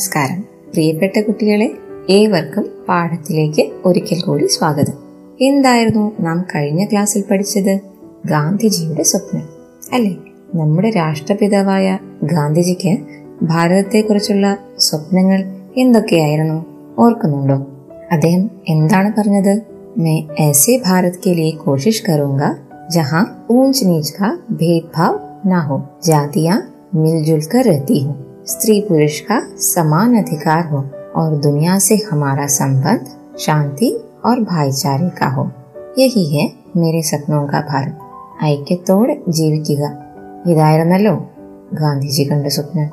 നമസ്കാരം പ്രിയപ്പെട്ട കുട്ടികളെ ഏവർക്കും പാഠത്തിലേക്ക് ഒരിക്കൽ കൂടി സ്വാഗതം എന്തായിരുന്നു നാം കഴിഞ്ഞ ക്ലാസ്സിൽ പഠിച്ചത് ഗാന്ധിജിയുടെ സ്വപ്നം അല്ലേ നമ്മുടെ രാഷ്ട്രപിതാവായ ഗാന്ധിജിക്ക് ഭാരതത്തെക്കുറിച്ചുള്ള സ്വപ്നങ്ങൾ എന്തൊക്കെയായിരുന്നു ഓർക്കുന്നുണ്ടോ അദ്ദേഹം എന്താണ് പറഞ്ഞത് मैं ऐसे भारत के लिए कोशिश करूंगा जहां ऊंच नीच का भेदभाव ना हो जातियां मिलजुल कर रहती हो स्त्री पुरुष का समान अधिकार हो और दुनिया से हमारा संबंध शांति और भाईचारे का हो यही है मेरे सपनों का भारत ഐക്യത്തോടെ ജീവിക്കുക ഇതായിരുന്നല്ലോ ഗാന്ധിജി കണ്ട സ്വപ്നം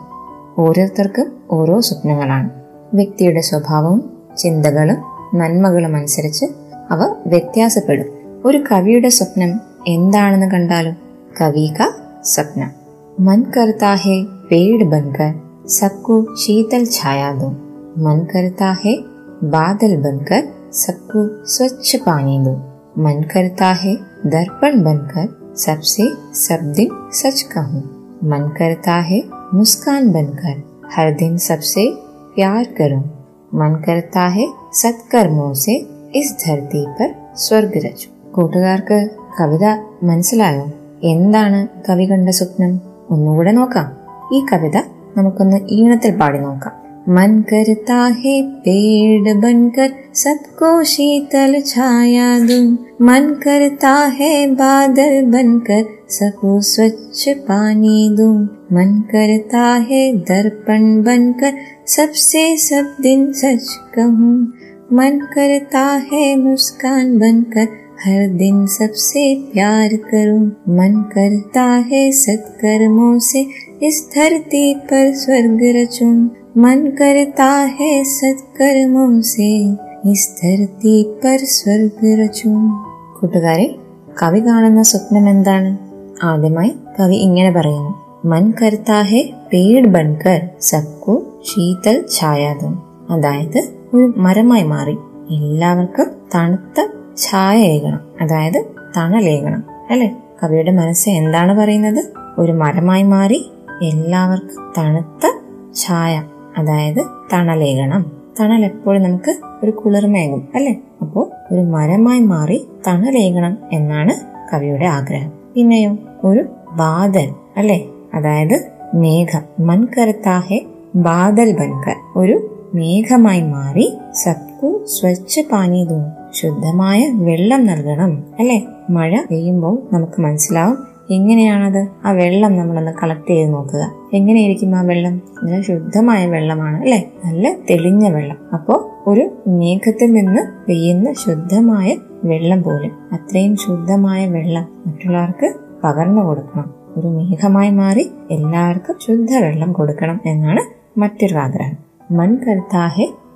ഓരോരുത്തർക്കും ഓരോ സ്വപ്നങ്ങളാണ് വ്യക്തിയുടെ സ്വഭാവവും ചിന്തകളും നന്മകളും അനുസരിച്ച് അവ വ്യത്യാസപ്പെടും ഒരു കവിയുടെ സ്വപ്നം എന്താണെന്ന് കണ്ടാലും കവി ക സ്വപ്നം मन करता है पेड़ बनकर सबको शीतल छाया दो मन करता है बादल बनकर सबको स्वच्छ पानी दो मन करता है दर्पण बनकर सबसे सब दिन सच कहूँ मन करता है मुस्कान बनकर हर दिन सबसे प्यार करूं मन करता है സത്കർമ്മോ സെ ഇസ് ധർത്തി പർ സ്വർഗ് രചു കൂട്ടുകാർക്ക് കവിത മനസ്സിലായോ എന്താണ് കവി കണ്ട സ്വപ്നം ഒന്നുകൂടെ നോക്കാം ഈ കവിത നമുക്കൊന്ന് ഈണത്തിൽ പാടി നോക്കാം मन करता है पेड़ बनकर सबको शीतल छाया दूं मन करता है बादल बनकर सबको स्वच्छ पानी दूं मन करता है दर्पण बनकर सबसे सब दिन सच कहूँ मन करता है मुस्कान बनकर हर दिन सबसे प्यार करूं मन करता है सत्कर्मों से इस धरती पर स्वर्ग रचूं मन करता है सत्कर्मों से इस धरती पर स्वर्ग रचूं കൂട്ടുകാരെ കവി കാണുന്ന സ്വപ്നം എന്താണ് ആദ്യമായി കവി ഇങ്ങനെ പറയുന്നു മൻ കർത്താ ഹെ പേട് ബൻകർ സബ്കു ശീതൽ ഛായാതും അതായത് ഒരു മരമായി മാറി എല്ലാവർക്കും തണുത്ത ഛായ ഏകണം അതായത് തണലേകണം. അല്ലേ? കവിയുടെ മനസ്സ് എന്താണ് പറയുന്നത്? ഒരു മരമായി മാറി എല്ലാവർക്കും തണുത്ത ഛായ അതായത് തണലേകണം. തണൽ എപ്പോഴും നമുക്ക് ഒരു കുളിർമേകും അല്ലെ? അപ്പോൾ ഒരു മരമായി മാറി തണലേകണം എന്നാണ് കവിയുടെ ആഗ്രഹം. പിന്നെയോ ഒരു ബാദൽ അല്ലെ? അതായത് മേഘം മൻകരത്താഹെ ബാദൽ ബൻകർ. ഒരു മേഘമായി മാറി സബ്കു സ്വച്ഛ പാനി ദൂ ശുദ്ധമായ വെള്ളം നൽകണം അല്ലെ? മഴ പെയ്യുമ്പോൾ നമുക്ക് മനസ്സിലാവും എങ്ങനെയാണത്. ആ വെള്ളം നമ്മളൊന്ന് കളക്ട് ചെയ്ത് നോക്കുക. എങ്ങനെയായിരിക്കും ആ വെള്ളം? നല്ല ശുദ്ധമായ വെള്ളമാണ് അല്ലെ? നല്ല തെളിഞ്ഞ വെള്ളം. അപ്പോ ഒരു മേഘത്തിൽ നിന്ന് പെയ്യുന്ന ശുദ്ധമായ വെള്ളം പോലും അത്രയും ശുദ്ധമായ വെള്ളം മറ്റുള്ളവർക്ക് പകർന്നു കൊടുക്കണം. ഒരു മേഘമായി മാറി എല്ലാവർക്കും ശുദ്ധവെള്ളം കൊടുക്കണം എന്നാണ് മറ്റൊരു ആഗ്രഹം. മൻ കർത്താ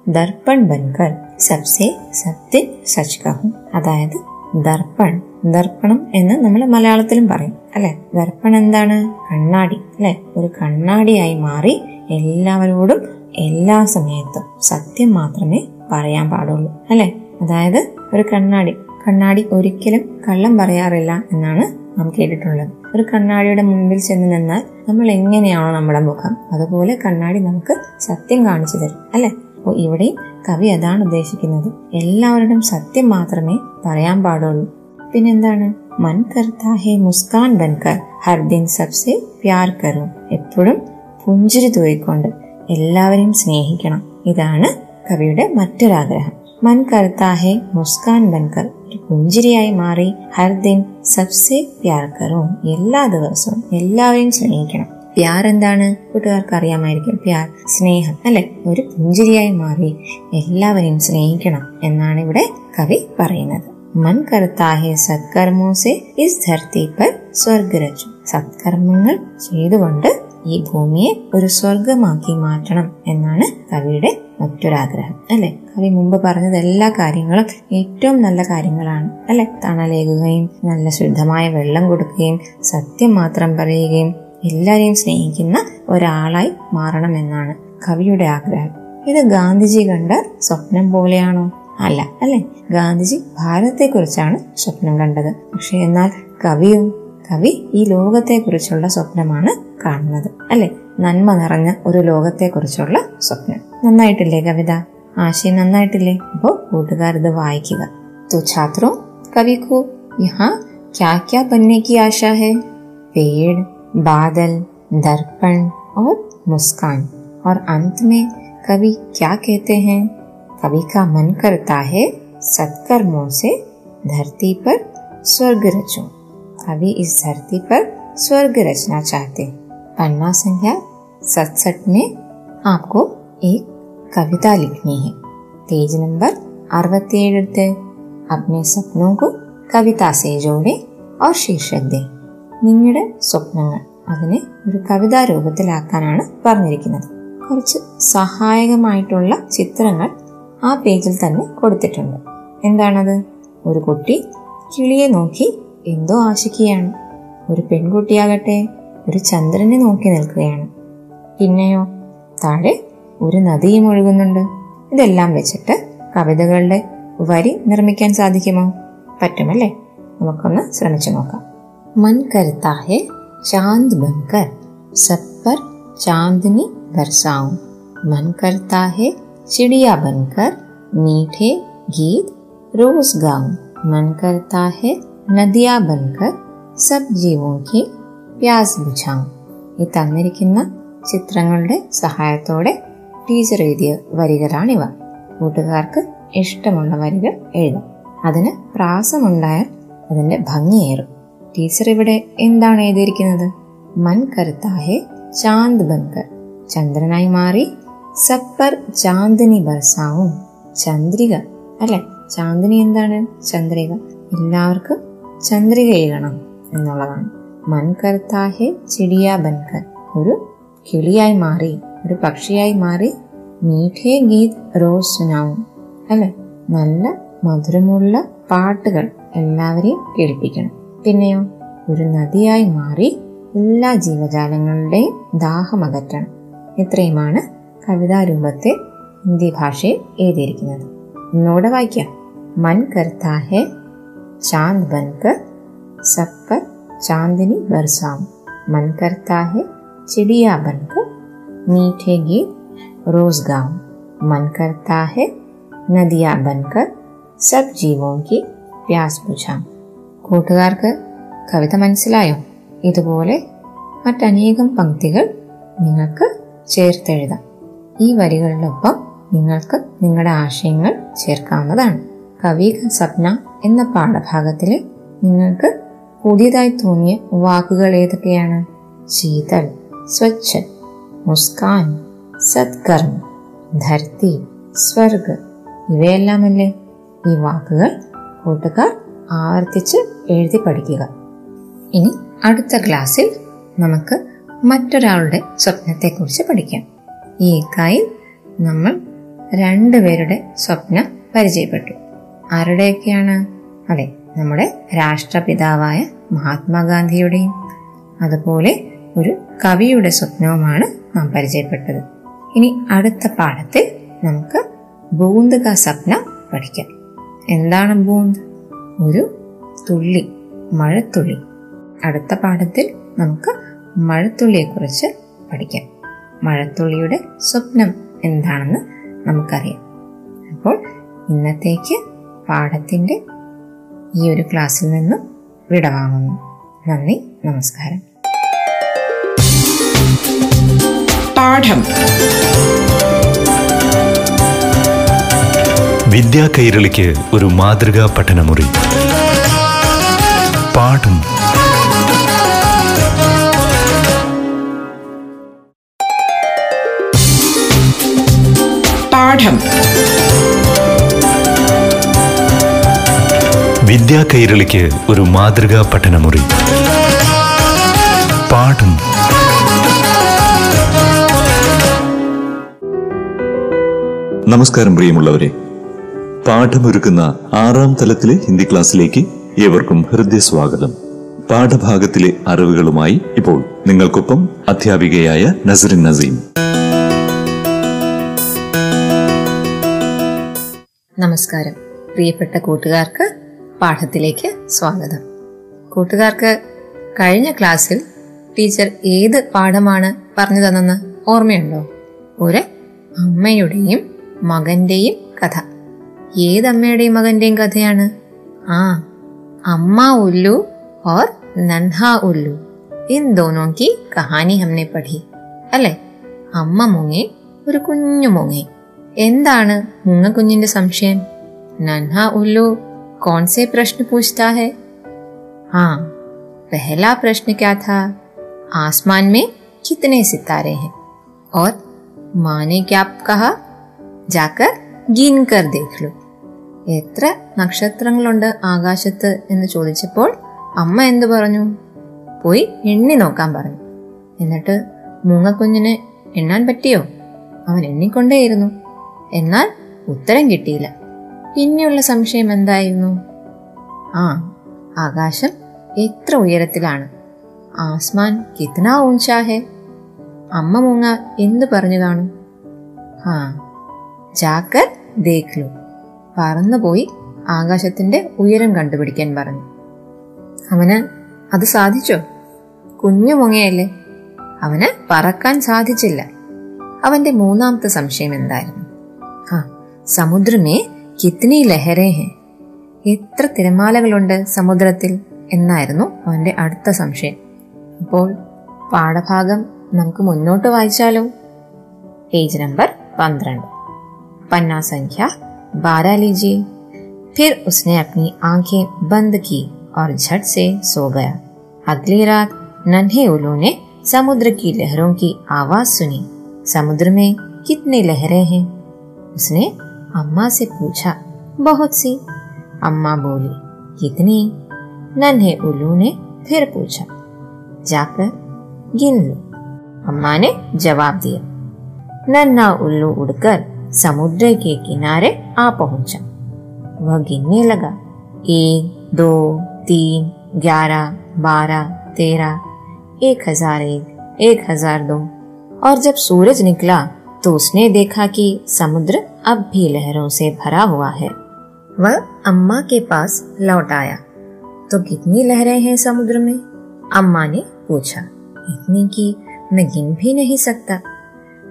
ദർപ്പൺ ബൻകർ. സബ്സെ സത്യ സച്ച് കഹും അതായത് ദർപ്പൺ. ദർപ്പണം എന്ന് നമ്മൾ മലയാളത്തിലും പറയും അല്ലെ? ദർപ്പൺ എന്താണ്? കണ്ണാടി അല്ലെ? ഒരു കണ്ണാടിയായി മാറി എല്ലാവരോടും എല്ലാ സമയത്തും സത്യം മാത്രമേ പറയാൻ പാടുള്ളൂ അല്ലെ? അതായത് ഒരു കണ്ണാടി. കണ്ണാടി ഒരിക്കലും കള്ളം പറയാറില്ല എന്നാണ് നാം കേട്ടിട്ടുള്ളത്. ഒരു കണ്ണാടിയുടെ മുമ്പിൽ ചെന്ന് നിന്നാൽ നമ്മൾ എങ്ങനെയാണോ നമ്മുടെ മുഖം അതുപോലെ കണ്ണാടി നമുക്ക് സത്യം കാണിച്ചു തരും അല്ലെ? അപ്പോൾ ഇവിടെ കവി അതാണ് ഉദ്ദേശിക്കുന്നത്. എല്ലാവരുടെയും സത്യം മാത്രമേ പറയാൻ പാടുള്ളൂ. പിന്നെന്താണ്? മൻ കർത്താ ഹേ മുസ്കാൻ ബൻകർ ഹർദിൻ സബ്സെ പ്യാർ കറും എപ്പോഴും പുഞ്ചിരി തൂയിക്കൊണ്ട് എല്ലാവരെയും സ്നേഹിക്കണം. ഇതാണ് കവിയുടെ മറ്റൊരാഗ്രഹം. മൻ കർത്താ ഹേ മുസ്കാൻ ബൻകർ പുഞ്ചിരിയായി മാറി ഹർദിൻ സബ്സെ പ്യാർ കറും എല്ലാ ദിവസവും എല്ലാവരെയും സ്നേഹിക്കണം. പ്യാർ എന്താണ്? കൂട്ടുകാർക്ക് അറിയാമായിരിക്കും. പ്യാർ സ്നേഹം അല്ലെ? ഒരു പുഞ്ചിരിയായി മാറി എല്ലാവരെയും സ്നേഹിക്കണം എന്നാണ് ഇവിടെ കവി പറയുന്നത്. മൻ കർത്താഹെ സത്കർമ്മോസെ ഇസ് ധർത്തി പർ സത്കർമ്മങ്ങൾ ചെയ്തുകൊണ്ട് ഈ ഭൂമിയെ ഒരു സ്വർഗമാക്കി മാറ്റണം എന്നാണ് കവിയുടെ മറ്റൊരാഗ്രഹം അല്ലെ? കവി മുമ്പ് പറഞ്ഞത് എല്ലാ കാര്യങ്ങളും ഏറ്റവും നല്ല കാര്യങ്ങളാണ് അല്ലെ? തണലേകുകയും നല്ല ശുദ്ധമായ വെള്ളം കൊടുക്കുകയും സത്യം മാത്രം പറയുകയും എല്ലാരെയും സ്നേഹിക്കുന്ന ഒരാളായി മാറണമെന്നാണ് കവിയുടെ ആഗ്രഹം ഇത് ഗാന്ധിജി കണ്ട സ്വപ്നം പോലെയാണോ അല്ല അല്ലെ ഗാന്ധിജി ഭാരതത്തെക്കുറിച്ചാണ് സ്വപ്നം കണ്ടത് പക്ഷെ എന്നാൽ കവിയോ കവി ഈ ലോകത്തെക്കുറിച്ചുള്ള സ്വപ്നമാണ് കാണുന്നത് അല്ലെ നന്മ നിറഞ്ഞ ഒരു ലോകത്തെക്കുറിച്ചുള്ള സ്വപ്നം നന്നായിട്ടില്ലേ കവിത ആശയം നന്നായിട്ടില്ലേ അപ്പോ കൂട്ടുകാർ ഇത് വായിക്കുക तो छात्रों कवि को यहाँ क्या क्या बनने की आशा है पेड़ बादल, दर्पण और मुस्कान। और अंत में कवि क्या कहते हैं? कवि का मन करता है सत्कर्मों से धरती पर स्वर्ग रचो। कवि इस धरती पर स्वर्ग रचना चाहते पन्ना संख्या सतसठ में आपको एक कविता लिखनी है। पेज नंबर अरवती अपने सपनों को कविता से जोड़े और शीर्षक दें। നിങ്ങളുടെ സ്വപ്നങ്ങൾ അതിനെ ഒരു കവിതാ രൂപത്തിലാക്കാനാണ് പറഞ്ഞിരിക്കുന്നത്. കുറച്ച് സഹായകമായിട്ടുള്ള ചിത്രങ്ങൾ ആ പേജിൽ തന്നെ കൊടുത്തിട്ടുണ്ട്. എന്താണത്? ഒരു കുട്ടി കിളിയെ നോക്കി എന്തോ ആശിക്കുകയാണ്. ഒരു പെൺകുട്ടിയാകട്ടെ ഒരു ചന്ദ്രനെ നോക്കി നിൽക്കുകയാണ്. പിന്നെയോ? താഴെ ഒരു നദിയും ഒഴുകുന്നുണ്ട്. ഇതെല്ലാം വെച്ചിട്ട് കവിതകളുടെ വരി നിർമ്മിക്കാൻ സാധിക്കുമോ? പറ്റുമല്ലേ? നമുക്കൊന്ന് ശ്രമിച്ചു നോക്കാം. मन करता है चांद बनकर। सब पर चांदनी बरसाऊं। मन करता है चिड़िया बनकर। मीठे गीत रोज गाऊं। मन करता है നദിയാ ബൻകർ സബ് ജീവോക്ക് പ്യാസ് ബുଝാവും ഈ തന്നിരിക്കുന്ന ചിത്രങ്ങളുടെ സഹായത്തോടെ ടീച്ചർ എഴുതിയ വരികളാണിവ. കൂട്ടുകാർക്ക് ഇഷ്ടമുള്ള വരികൾ എഴുതാം. അതിന് പ്രാസമുണ്ടായാൽ അതിന്റെ ഭംഗിയേറും. ടീച്ചർ ഇവിടെ എന്താണ് എഴുതിയിരിക്കുന്നത്? മൻ കരുത്താഹെ ചാന്ദ് ബൻകർ ചന്ദ്രനായി മാറി സപ്പർ ചാന്ദിനി ബർസാവും. ചന്ദ്രിക. അല്ലെ? ചാന്ദിനി എന്താണ്? ചന്ദ്രിക. എല്ലാവർക്കും ചന്ദ്രിക എഴുതണം എന്നുള്ളതാണ്. മൻ കരുത്താഹെ ചിടിയ ബൻകർ ഒരു കിളിയായി മാറി ഒരു പക്ഷിയായി മാറി മീഠേ ഗീത് റോസ് സുനാവും. അല്ലെ? നല്ല മധുരമുള്ള പാട്ടുകൾ എല്ലാവരെയും കേൾപ്പിക്കണം. പിന്നെയോ ഒരു നദിയായി മാറി എല്ലാ ജീവജാലങ്ങളുടെയും ദാഹമകറ്റണം ഇത്രയുമാണ് കവിതാരൂപത്തെ ഹിന്ദി ഭാഷയിൽ എഴുതിയിരിക്കുന്നത് ഒന്നുകൂടെ വായിക്കാം മൻ കർത്താ ഹെ ചാന്ദ് ബൻകർ സപ്പർ ചാന്ദിനി ബർസാം मन करता है चिड़िया बनकर मीठे गीत रोज गाऊं मन करता है नदिया बनकर सब जीवों की प्यास बुझാം കൂട്ടുകാർക്ക് കവിത മനസ്സിലായോ? ഇതുപോലെ മറ്റനേകം പങ്ക്തികൾ നിങ്ങൾക്ക് ചേർത്തെഴുതാം. ഈ വരികളിലൊപ്പം നിങ്ങൾക്ക് നിങ്ങളുടെ ആശയങ്ങൾ ചേർക്കാവുന്നതാണ്. കവി സ്വപ്ന എന്ന പാഠഭാഗത്തിൽ നിങ്ങൾക്ക് പുതിയതായി തോന്നിയ വാക്കുകൾ ഏതൊക്കെയാണ്? ശീതൽ സ്വച്ഛൻ മുസ്കാൻ സത്കർമ്മ ധർത്തി സ്വർഗ് ഇവയെല്ലാമല്ലേ ഈ വാക്കുകൾ കൂട്ടുകാർ ആവർത്തിച്ച് എഴുതി പഠിക്കുക. ഇനി അടുത്ത ക്ലാസ്സിൽ നമുക്ക് മറ്റൊരാളുടെ സ്വപ്നത്തെക്കുറിച്ച് പഠിക്കാം. ഈ കായിൽ നമ്മൾ രണ്ടുപേരുടെ സ്വപ്നം പരിചയപ്പെട്ടു. ആരുടെയൊക്കെയാണ്? അതെ നമ്മുടെ രാഷ്ട്രപിതാവായ മഹാത്മാഗാന്ധിയുടെയും അതുപോലെ ഒരു കവിയുടെ സ്വപ്നവുമാണ് നാം പരിചയപ്പെട്ടത്. ഇനി അടുത്ത പാഠത്തിൽ നമുക്ക് ബൂന്ത് ക സ്വപ്നം പഠിക്കാം. എന്താണ് ബൂന്ത് ഒരു തുള്ളി മഴത്തുള്ളി. അടുത്ത പാഠത്തിൽ നമുക്ക് മഴത്തുള്ളിയെക്കുറിച്ച് പഠിക്കാം. മഴത്തുള്ളിയുടെ സ്വപ്നം എന്താണെന്ന് നമുക്കറിയാം. അപ്പോൾ ഇന്നത്തേക്ക് പാഠത്തിന്റെ ഈ ഒരു ക്ലാസ്സിൽ നിന്നും വിടവാങ്ങുന്നു. നന്ദി നമസ്കാരം. പാഠം. വിദ്യാ കൈരളിക്ക് ഒരു മാതൃകാ പഠനമുറി. പാഠം. പാഠം. വിദ്യാ കൈരളിക്ക് ഒരു മാതൃകാ പഠനമുറി. പാഠം. നമസ്കാരം പ്രിയമുള്ളവരെ. പാഠമൊരുക്കുന്ന ആറാം തലത്തിലെ ഹിന്ദി ക്ലാസ്സിലേക്ക് ഏവർക്കും ഹൃദയസ്വാഗതം. പാഠഭാഗത്തിലെ അറിവുകളുമായി ഇപ്പോൾ നിങ്ങൾക്കൊപ്പം അധ്യാപികയായ നസറിൻ നസീം. നമസ്കാരം. പ്രിയപ്പെട്ട കൂട്ടുകാർക്ക് പാഠത്തിലേക്ക് സ്വാഗതം. കൂട്ടുകാർക്ക് കഴിഞ്ഞ ക്ലാസ്സിൽ ടീച്ചർ ഏത് പാഠമാണ് പറഞ്ഞു തന്നെന്ന് ഓർമ്മയുണ്ടോ? ഒരു അമ്മയുടെയും മകന്റെയും കഥ. ഏത് അമ്മയുടെയും മകന്റെയും കഥയാണ് ആ അമ്മ ഉല്ലു ഓർ നൻഹ ഉല്ലു ഇൻ ദോനോ കി കഹാനി ഹംനെ പഠി അല്ലെ അമ്മ മുങ്ങി ഒരു കുഞ്ഞു മുങ്ങി എന്താണ് മുങ്ങ കുഞ്ഞിന്റെ സംശയം നൻഹ ഉല്ലു कौन से प्रश्न पूछता है हाँ पहला प्रश्न क्या था आसमान में कितने सितारे हैं और माँ ने क्या कहा ജാക്കർ ഗിൻകർ ദേഖ്ലു എത്ര നക്ഷത്രങ്ങളുണ്ട് ആകാശത്ത് എന്ന് ചോദിച്ചപ്പോൾ അമ്മ എന്തു പറഞ്ഞു? പോയി എണ്ണി നോക്കാൻ പറഞ്ഞു. എന്നിട്ട് മൂങ്ങക്കുഞ്ഞിന് എണ്ണാൻ പറ്റിയോ? അവൻ എണ്ണിക്കൊണ്ടേയിരുന്നു. എന്നാൽ ഉത്തരം കിട്ടിയില്ല. പിന്നെയുള്ള സംശയം എന്തായിരുന്നു? ആ ആകാശം എത്ര ഉയരത്തിലാണ്? ആസ്മാൻ കിത്ന ഊഞ്ചാഹേ അമ്മ മൂങ്ങ എന്തു പറഞ്ഞു കാണും? ആ ജാക്കർ ദേഖ്ലു. പറന്നുപോയി ആകാശത്തിന്റെ ഉയരം കണ്ടുപിടിക്കാൻ പറഞ്ഞു. അവന് അത് സാധിച്ചോ? കുഞ്ഞു മുങ്ങയല്ലേ? അവന് പറക്കാൻ സാധിച്ചില്ല. അവന്റെ മൂന്നാമത്തെ സംശയം എന്തായിരുന്നു? ആ സമുദ്രമേ കിത്നി ലഹരേ ഹെ. എത്ര തിരമാലകളുണ്ട് സമുദ്രത്തിൽ? എന്നായിരുന്നു അവന്റെ അടുത്ത സംശയം. അപ്പോൾ പാഠഭാഗം നമുക്ക് മുന്നോട്ട് വായിച്ചാലോ? പേജ് നമ്പർ പന്ത്രണ്ട്. പന്നാസംഖ്യ बारह लीजिए। फिर उसने अपनी आँखें बंद की और झट से सो गया। अगली रात नन्हे उल्लू ने समुद्र की लहरों की आवाज़ सुनी। समुद्र में कितनी लहरें हैं? उसने अम्मा से पूछा। बहुत सी। अम्मा बोली, कितनी? नन्हे उल्लू ने फिर पूछा। जाकर गिन लो। अम्मा ने जवाब दिया। नन्हा उल्लू उड़कर समुद्र के किनारे आ पहुँचा। वह गिनने लगा, एक, दो, तीन, ग्यारह, बारह, तेरह, एक हज़ार एक एक हज़ार दो। और जब सूरज निकला तो उसने देखा कि समुद्र अब भी लहरों से भरा हुआ है। वह अम्मा के पास लौट आया। तो कितनी लहरें हैं समुद्र में? अम्मा ने पूछा। इतनी कि मैं गिन भी नहीं सकता।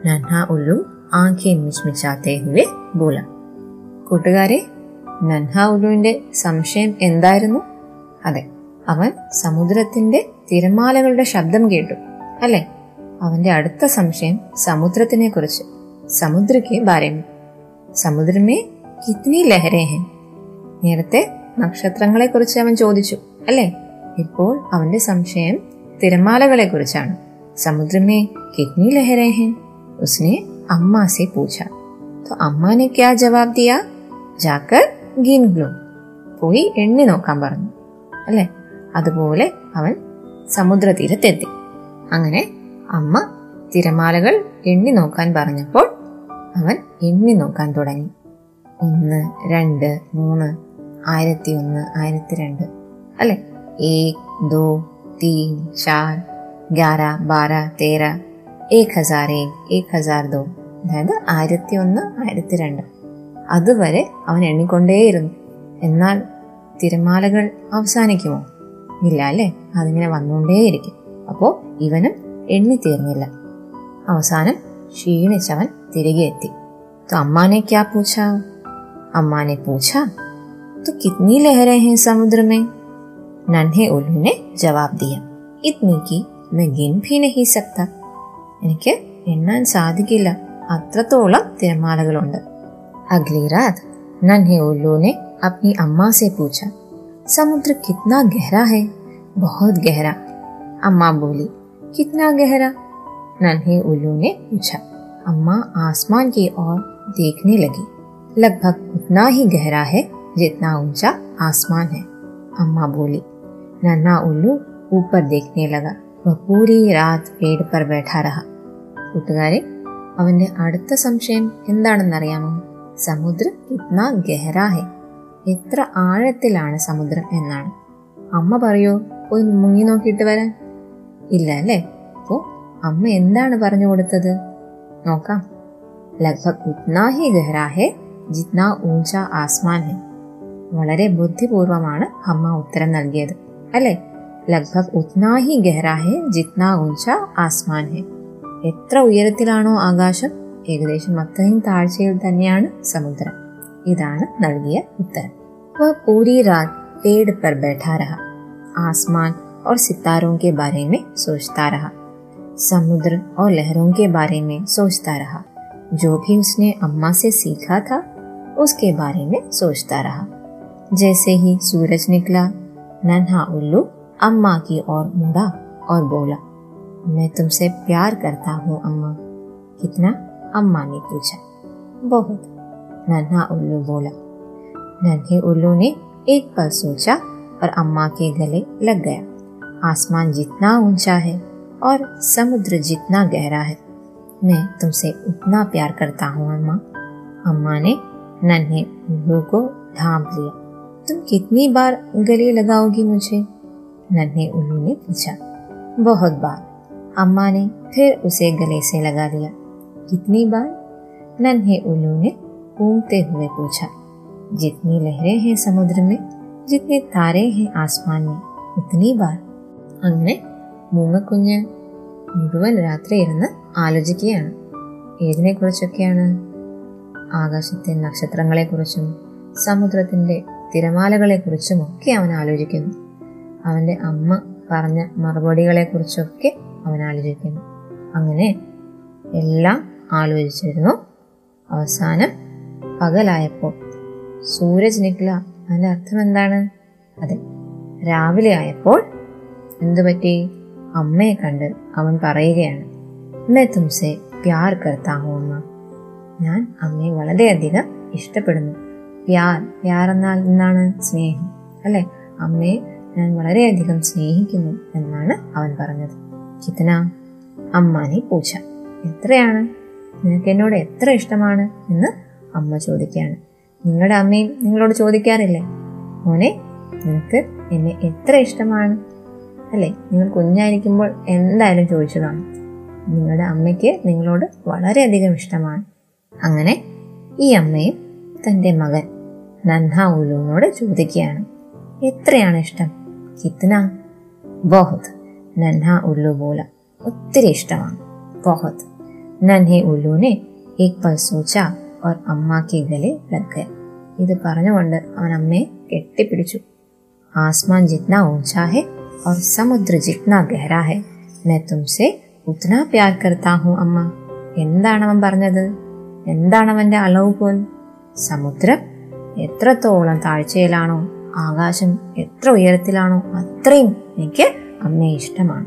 नन्हा उल्लू ആഖെ മിച്മിച്ചാത്തേ ഹുവേ ബോല. കൂട്ടുകാരെ നൻഹ ഉലുവിന്റെ സംശയം എന്തായിരുന്നു? അതെ അവൻ സമുദ്രത്തിന്റെ തിരമാലകളുടെ ശബ്ദം കേട്ടു. അല്ലെ? അവന്റെ അടുത്ത സംശയം സമുദ്രത്തിനെ കുറിച്ച് സമുദ്രക്ക് ബാരമേ സമുദ്രമേ കിത്നി ലഹരേ ഹെ. നേരത്തെ നക്ഷത്രങ്ങളെ കുറിച്ച് അവൻ ചോദിച്ചു അല്ലെ? ഇപ്പോൾ അവന്റെ സംശയം തിരമാലകളെ കുറിച്ചാണ് സമുദ്രമേ കിത്നി ലഹരേ ഹെ. ഉസ്നെ अम्मा से पूछा तो अम्मा ने क्या जवाब दिया ജാക്കർ ഗിൻഗ്ലു പോയി എണ്ണി നോക്കാൻ പറഞ്ഞു അല്ലെ അതുപോലെ അവൻ സമുദ്രതീരത്തെത്തി അങ്ങനെ അമ്മ തിരമാലകൾ എണ്ണി നോക്കാൻ പറഞ്ഞപ്പോൾ അവൻ എണ്ണി നോക്കാൻ തുടങ്ങി ഒന്ന് രണ്ട് മൂന്ന് ആയിരത്തി ഒന്ന് ആയിരത്തി രണ്ട് അല്ലെ ഏക് ദോ തീൻ ചാർ ഗ്യാര ബാര തേര ഏക് ഹസാർ ഏക് ഏക് ഹസാർ ദോ അതായത് ആയിരത്തി ഒന്ന് ആയിരത്തി രണ്ട് അതുവരെ അവൻ എണ്ണിക്കൊണ്ടേയിരുന്നു എന്നാൽ തിരമാലകൾ അവസാനിക്കുമോ ഇല്ല അല്ലേ അതിങ്ങനെ വന്നുകൊണ്ടേയിരിക്കും അപ്പോ ഇവനും എണ്ണിത്തീർന്നില്ല അവസാനം ക്ഷീണിച്ചവൻ തിരികെ എത്തി तो अम्मा ने क्या पूछा अम्मा ने पूछा तो कितनी लहरें हैं समुद्र में नन्हे उल्लू ने जवाब दिया इतनी की मैं गिन भी नहीं सकता എനിക്ക് എണ്ണാൻ സാധിക്കില്ല അത്രത്തോളം തിരമാലകളുണ്ട് अगली रात नन्हे उल्लू ने अपनी अम्मा से पूछा समुद्र कितना गहरा है बहुत गहरा अम्मा बोली कितना गहरा नन्हे उल्लू ने पूछा अम्मा आसमान की ओर देखने लगी लगभग उतना ही गहरा है जितना ऊंचा आसमान है अम्मा बोली नन्हा उल्लू ऊपर देखने लगा വ പൂരി രാത് പേട് പർ ബൈഠാ രഹ കൂട്ടുകാരെ അവന്റെ അടുത്ത സംശയം എന്താണെന്നറിയാമോ? സമുദ്രം ഇത്നാ ഗഹരാ എത്ര ആഴത്തിലാണ് സമുദ്രം എന്നാണ്. അമ്മ പറയോ പോയി മുങ്ങി നോക്കിയിട്ട് വരാൻ. ഇല്ല അല്ലേ? അപ്പോ അമ്മ എന്താണ് പറഞ്ഞു കൊടുത്തത്? നോക്കാം. ലഗ്ഭഗ് ഉത്നാ ജിത്നാ ഊഞ്ച ആസ്മാൻ വളരെ ബുദ്ധിപൂർവമാണ് അമ്മ ഉത്തരം നൽകിയത്. അല്ലേ? ലഗ്ഭഗ് ഉത്നാ ഹി ഗഹരാ ഹെ ജിത്നാ ഊഞ്ച ആസ്മാൻ ഹെ എത്ര ഉയരത്തിലാണോ ആകാശം ഏകദേശം അത്രയും താഴ്ചയിൽ തന്നെയാണ് സമുദ്രം ഇതാണ് നൽകിയ ഉത്തരം वह पूरी रात पेड़ पर बैठा रहा आसमान और सितारों के बारे में सोचता रहा समुद्र और लहरों के बारे में सोचता रहा जो भी उसने अम्मा से सीखा था उसके बारे में सोचता रहा जैसे ही सूरज निकला नन्हा उल्लू अम्मा की ओर मुड़ा और बोला मैं तुमसे प्यार करता हूँ, अम्मा। कितना? अम्मा ने पूछा। बहुत, नन्हा उल्लू बोला। नन्हे उल्लू ने एक पल सोचा और अम्मा के गले लग गया। आसमान जितना ऊँचा है और समुद्र जितना गहरा है, मैं तुमसे उतना प्यार करता हूँ, अम्मा। अम्मा ने नन्हे उल्लू को ढांप लिया। तुम कितनी बार गले लगाओगी मुझे? नन्हे उल्लू ने पूछा। बहुत बार। अम्मा ने फिर उसे गले से लगा लिया कितनी बार नन्हे उल्लू ने घूमते हुए पूछा जितनी लहरें हैं समुद्र में जितने तारे हैं आसमान में उतनी बार അങ്ങനെ മൂങ്ങക്കുഞ്ഞ് മുഴുവൻ രാത്രി ഇരുന്ന് ആലോചിക്കുകയാണ് ഏതിനെ കുറിച്ചൊക്കെയാണ് ആകാശത്തെ നക്ഷത്രങ്ങളെക്കുറിച്ചും സമുദ്രത്തിന്റെ തിരമാലകളെക്കുറിച്ചും ഒക്കെ അവൻ ആലോചിക്കുന്നു അവന്റെ അമ്മ പറഞ്ഞ മറുപടികളെക്കുറിച്ചൊക്കെ അവൻ ആലോചിക്കുന്നു അങ്ങനെ എല്ലാം ആലോചിച്ചിരുന്നു. അവസാനം പകലായപ്പോൾ സൂരജ് നിക്ല അതിന്റെ അർത്ഥം എന്താണ്? അതെ രാവിലെ ആയപ്പോൾ എന്തു പറ്റി? അമ്മയെ കണ്ട് അവൻ പറയുകയാണ് മേ തുംസെ പ്യാർ കർത്താഹോ അമ്മ. ഞാൻ അമ്മയെ വളരെയധികം ഇഷ്ടപ്പെടുന്നു. പ്യാർ പ്യാർ എന്നാൽ എന്നാണ് സ്നേഹം അല്ലെ? അമ്മയെ ഞാൻ വളരെയധികം സ്നേഹിക്കുന്നു എന്നാണ് അവൻ പറഞ്ഞത്. കിത്തന അമ്മാനെ പൂച്ച. എത്രയാണ്? നിനക്ക് എന്നോട് എത്ര ഇഷ്ടമാണ് എന്ന് അമ്മ ചോദിക്കുകയാണ്. നിങ്ങളുടെ അമ്മയും നിങ്ങളോട് ചോദിക്കാറില്ലേ? മോനെ നിനക്ക് എന്നെ എത്ര ഇഷ്ടമാണ്? അല്ലേ? നിങ്ങൾ കുഞ്ഞായിരിക്കുമ്പോൾ എന്തായാലും ചോദിച്ചു കാണും നിങ്ങളുടെ അമ്മയ്ക്ക് നിങ്ങളോട് വളരെയധികം ഇഷ്ടമാണ്. അങ്ങനെ ഈ അമ്മയും തന്റെ മകൻ നൻഹ ഉലുവിനോട് ചോദിക്കുകയാണ്. എത്രയാണ് ഇഷ്ടം? കിത്തന ബോഹത് നൻഹ ഉള്ളു ബോല ഒത്തിരി ഇഷ്ടമാണ്. ബഹത് നൻഹെ ഉള്ളുവിനെ ഏക് പൽ സൂച്ച ഓർ അമ്മാക്ക് ഗലെ ലഗ് ഇത് പറഞ്ഞുകൊണ്ട് അവൻ അമ്മയെ കെട്ടിപ്പിടിച്ചു. ആസ്മാൻ ജിത്ന ഊഞ്ചാ ഹെ ഓർ സമുദ്ര ജിത്ന ഗഹരാ ഹെ. മെ തുംസെ ഉത്തന പ്യാർ കർത്താ ഹൂ അമ്മ. എന്താണ് അവൻ പറഞ്ഞത്? എന്താണ് അവന്റെ അളവ് പോൽ സമുദ്രം എത്രത്തോളം താഴ്ചയിലാണോ ആകാശം എത്ര ഉയരത്തിലാണോ അത്രയും എനിക്ക് അമ്മയെ ഇഷ്ടമാണ്.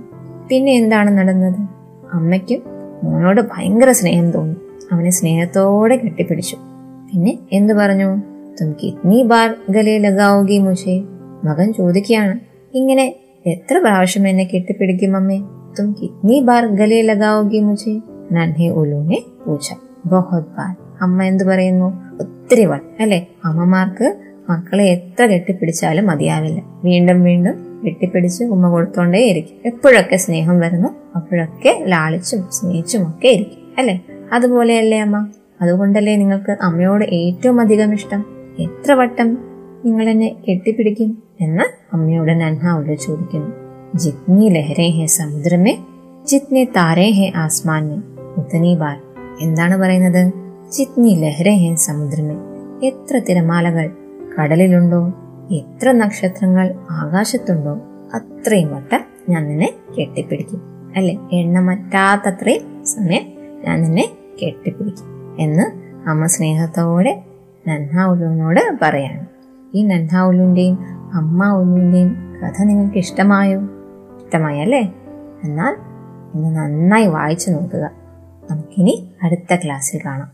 പിന്നെ എന്താണ് നടന്നത്? അമ്മയ്ക്കും മോനോട് ഭയങ്കര സ്നേഹം തോന്നി. അവനെ സ്നേഹത്തോടെ കെട്ടിപ്പിടിച്ചു. പിന്നെ എന്തു പറഞ്ഞു? തും കിത്നി ബാർ ഗലേ ലഗാവുകി മുഷേ. മകൻ ചോദിക്കുകയാണ് ഇങ്ങനെ എത്ര പ്രാവശ്യം എന്നെ കെട്ടിപ്പിടിക്കും അമ്മേ? തും കിത്നി ബാർ ഗലേ ലഗാവുകി മുഷേ? നൻഹെ ഉലൂനെ പൂച്ച. ബഹുത് ബാർ അമ്മ എന്തു പറയുന്നു? ഒത്തിരി വട്ടം. അല്ലെ? അമ്മമാർക്ക് മക്കളെ എത്ര കെട്ടിപ്പിടിച്ചാലും മതിയാവില്ല. വീണ്ടും വീണ്ടും കെട്ടിപ്പിടിച്ച് ഉമ്മ കൊടുത്തോണ്ടേയിരിക്കും എപ്പോഴൊക്കെ സ്നേഹം വരുന്നു അപ്പോഴൊക്കെ ലാളിച്ചും സ്നേഹിച്ചും ഒക്കെ ഇരിക്കും. അല്ലെ? അതുപോലെയല്ലേ അമ്മ? അതുകൊണ്ടല്ലേ നിങ്ങൾക്ക് അമ്മയോട് ഏറ്റവും അധികം ഇഷ്ടം? എത്ര വട്ടം നിങ്ങൾ എന്നെ കെട്ടിപ്പിടിക്കും എന്ന് അമ്മയോട് നൻഹാവുള്ള ചോദിക്കുന്നു. ജിത്നി ലഹരേ ഹെ സമുദ്രമേ ജിത്നി താരേ ഹെ ആസ്മാനെ ഉത്തനി ബാർ എന്താണ് പറയുന്നത്? ജിത്നി ലഹരേ ഹെ സമുദ്രമേ എത്ര തിരമാലകൾ കടലിലുണ്ടോ? എത്ര നക്ഷത്രങ്ങൾ ആകാശത്തുണ്ടോ അത്രയും വട്ടം ഞാൻ നിന്നെ കെട്ടിപ്പിടിക്കും. അല്ലെ? എണ്ണമറ്റാത്തത്രയും സമയം ഞാൻ നിന്നെ കെട്ടിപ്പിടിക്കും എന്ന് അമ്മ സ്നേഹത്തോടെ നൻഹ ഉലുവിനോട് പറയാണ്. ഈ നൻഹ അമ്മ ഉലുവിന്റെയും കഥ നിങ്ങൾക്ക് ഇഷ്ടമായോ? ഇഷ്ടമായി അല്ലേ എന്നാൽ ഇന്ന് നന്നായി വായിച്ചു നോക്കുക. നമുക്കിനി അടുത്ത ക്ലാസ്സിൽ കാണാം.